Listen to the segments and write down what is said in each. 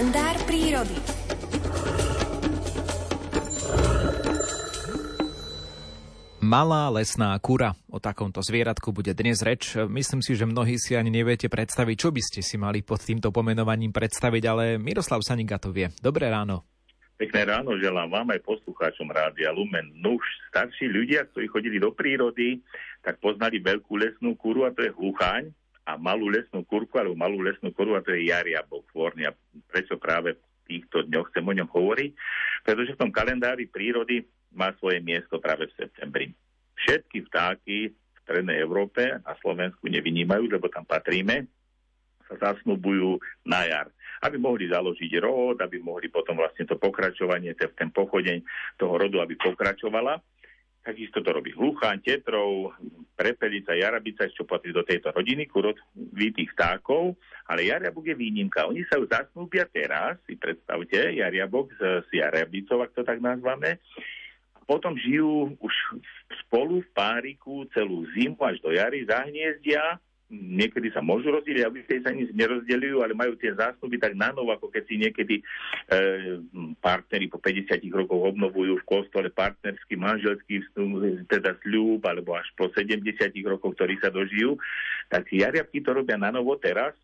Kalendár prírody. Malá lesná kura. O takomto zvieratku bude dnes reč. Myslím si, že mnohí si ani neviete predstaviť, čo by ste si mali pod týmto pomenovaním predstaviť, ale Miroslav Saniga to vie. Dobré ráno. Pekné ráno želám vám aj poslucháčom Rádia Lumen. Nuž, starší ľudia, ktorí chodili do prírody, tak poznali veľkú lesnú kuru a to je hlucháň a malú lesnú kurku alebo malú lesnú kuru a to je jariabok tvorný. A prečo práve v týchto dňoch chcem o ňom hovoriť? Pretože v tom kalendári prírody má svoje miesto práve v septembri. Všetky vtáky v strednej Európe a Slovensku nevynímajú, lebo tam patríme, sa zasnubujú na jar. Aby mohli založiť rod, aby mohli potom vlastne to pokračovanie, ten pochodeň toho rodu, aby pokračovala. Takisto to robí hluchán, tetrov, prepelica, jarabica, čo patrí do tejto rodiny, kurotvitých vtákov, ale jariabok je výnimka. Oni sa už zasnúbia teraz, si predstavte, jariabok s, s jarabicou, ak to tak nazvame, potom žijú už spolu v páriku celú zimu až do jary, zahniezdia niekedy sa môžu rozdeliť, aby ste sa nič nerozdelujú, ale majú tie zásnuby tak na novo, ako keď si niekedy e, partneri po 50 rokoch obnovujú v kostole partnerský, manželský teda sľub, alebo až po 70 rokoch, ktorí sa dožijú, tak jariabky to robia na novo teraz,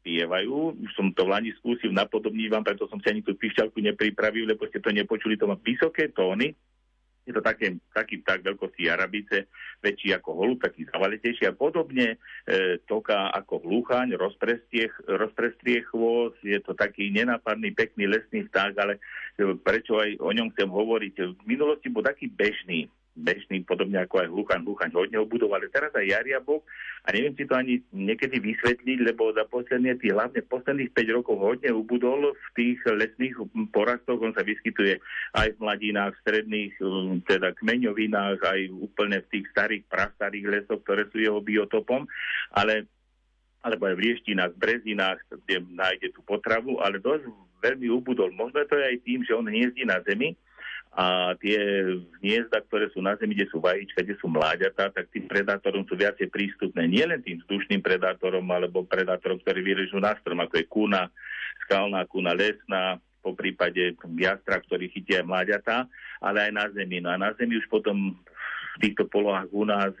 spievajú. Už som to v Lani skúsil napodobniť vám, preto som si ani tú pišťalku nepripravil, lebo ste to nepočuli, to má vysoké tóny, je to také, taký tak veľkosti arabice, väčší ako holub, taký zavaletejší a podobne e, toká ako hluchaň, rozprestrie chvost, je to taký nenápadný, pekný lesný vták, ale e, prečo aj o ňom chcem hovoriť. V minulosti bol taký bežný, bežný, podobne ako aj Hluchan. Hluchan hodne obudol, ale teraz aj Jariabok a neviem si to ani niekedy vysvetliť, lebo za posledné, tých, hlavne posledných 5 rokov hodne ubudol v tých lesných porastoch, on sa vyskytuje aj v mladinách, v stredných, um, teda kmeňovinách, aj úplne v tých starých, prastarých lesoch, ktoré sú jeho biotopom, ale alebo aj v rieštinách, v brezinách, kde nájde tú potravu, ale dosť veľmi ubudol. Možno to je aj tým, že on hniezdí na zemi, a tie hniezda, ktoré sú na zemi, kde sú vajíčka, kde sú mláďatá, tak tým predátorom sú viacej prístupné. Nie len tým vzdušným predátorom, alebo predátorom, ktorí vyrežú na strom, ako je kuna, skalná kuna, lesná, po prípade jastra, ktorý chytia mláďatá, ale aj na zemi. No a na zemi už potom týchto polohách u nás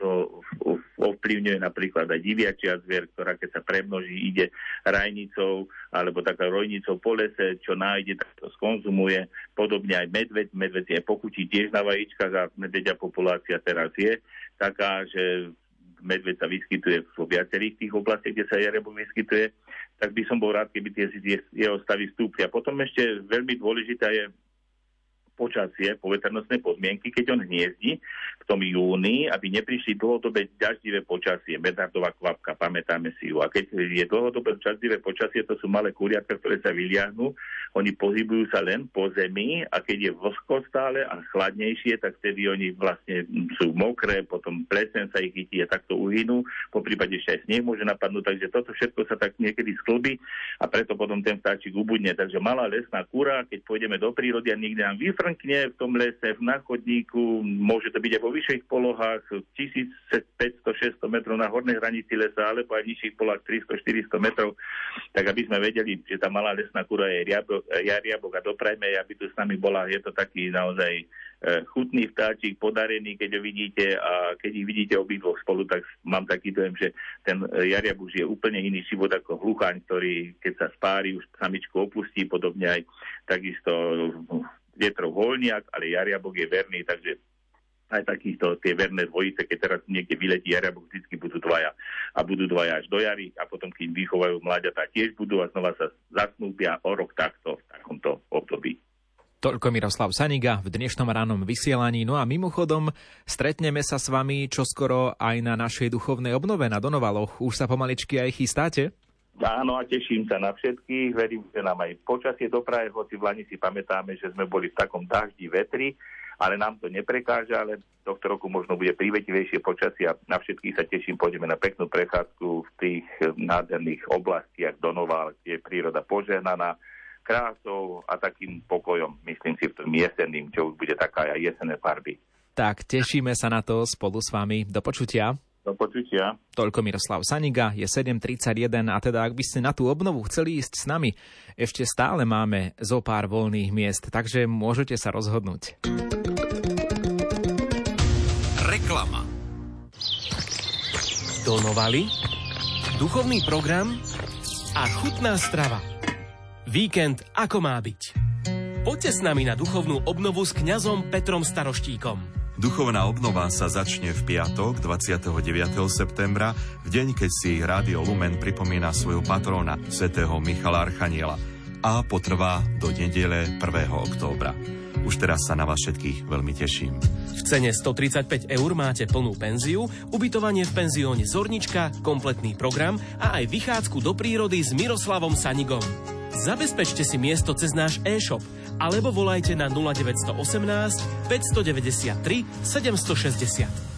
ovplyvňuje napríklad aj diviačia zvier, ktorá keď sa premnoží, ide rajnicou alebo taká rojnicou po lese, čo nájde, tak to skonzumuje. Podobne aj medveď. Medveď je pochutí tiež na vajíčkach a medveďa populácia teraz je taká, že medveď sa vyskytuje vo viacerých tých oblastiach, kde sa jarebo vyskytuje, tak by som bol rád, keby tie jeho stavy stúpli. A potom ešte veľmi dôležitá je počasie, poveternostné podmienky, keď on hniezdi júni, aby neprišli dlhodobé ťaždivé počasie, medardová kvapka, pamätáme si ju. A keď je dlhodobé ťaždivé počasie, to sú malé kuriatka, ktoré sa vyliahnú, oni pohybujú sa len po zemi a keď je vlhko stále a chladnejšie, tak vtedy oni vlastne sú mokré, potom plesen sa ich chytí a takto uhynú, po prípade ešte aj sneh môže napadnúť, takže toto všetko sa tak niekedy sklbí a preto potom ten vtáčik ubudne. Takže malá lesná kura, keď pôjdeme do prírody a niekde nám vyfr prnkne v tom lese, na chodníku, môže to byť aj vo vyšších polohách, 1500-600 metrov na hornej hranici lesa, alebo aj v nižších polohách 300-400 metrov, tak aby sme vedeli, že tá malá lesná kura je riabok, riabok a doprajme, aby tu s nami bola, je to taký naozaj e, chutný vtáčik, podarený, keď ho vidíte. A keď ich vidíte obidvoch spolu, tak mám taký dojem, že ten jariabuk je úplne iný život ako hluchaň, ktorý keď sa spári, už samičku opustí, podobne aj takisto vietrov voľniak, ale jariabok je verný, takže aj takýchto tie verné dvojice, keď teraz niekde vyletí jariabok, vždy budú dvaja a budú dvaja až do jary a potom, kým vychovajú mláďatá, tiež budú a znova sa zasnúbia o rok takto v takomto období. Toľko Miroslav Saniga v dnešnom ránom vysielaní. No a mimochodom, stretneme sa s vami čoskoro aj na našej duchovnej obnove na Donovaloch. Už sa pomaličky aj chystáte? Áno a teším sa na všetkých. Verím, že nám aj počasie dopraje, hoci v Lani si pamätáme, že sme boli v takom daždi vetri, ale nám to neprekáža, ale tohto roku možno bude prívetivejšie počasie a na všetkých sa teším. Pôjdeme na peknú prechádzku v tých nádherných oblastiach Donoval, kde je príroda požehnaná krásou a takým pokojom, myslím si, v tom jesenným, čo už bude taká aj jesenné farby. Tak, tešíme sa na to spolu s vami. Do počutia. Do počutia. Toľko Miroslav Saniga, je 7.31 a teda ak by ste na tú obnovu chceli ísť s nami, ešte stále máme zo pár voľných miest, takže môžete sa rozhodnúť. Donovali, duchovný program a chutná strava. Víkend ako má byť. Poďte s nami na duchovnú obnovu s kňazom Petrom Staroštíkom. Duchovná obnova sa začne v piatok 29. septembra, v deň, keď si Rádio Lumen pripomína svojho patróna, svätého Michala Archaniela a potrvá do nedele 1. októbra. Už teraz sa na vás všetkých veľmi teším. V cene 135 eur máte plnú penziu, ubytovanie v penzióne Zornička, kompletný program a aj vychádzku do prírody s Miroslavom Sanigom. Zabezpečte si miesto cez náš e-shop alebo volajte na 0918 593 760.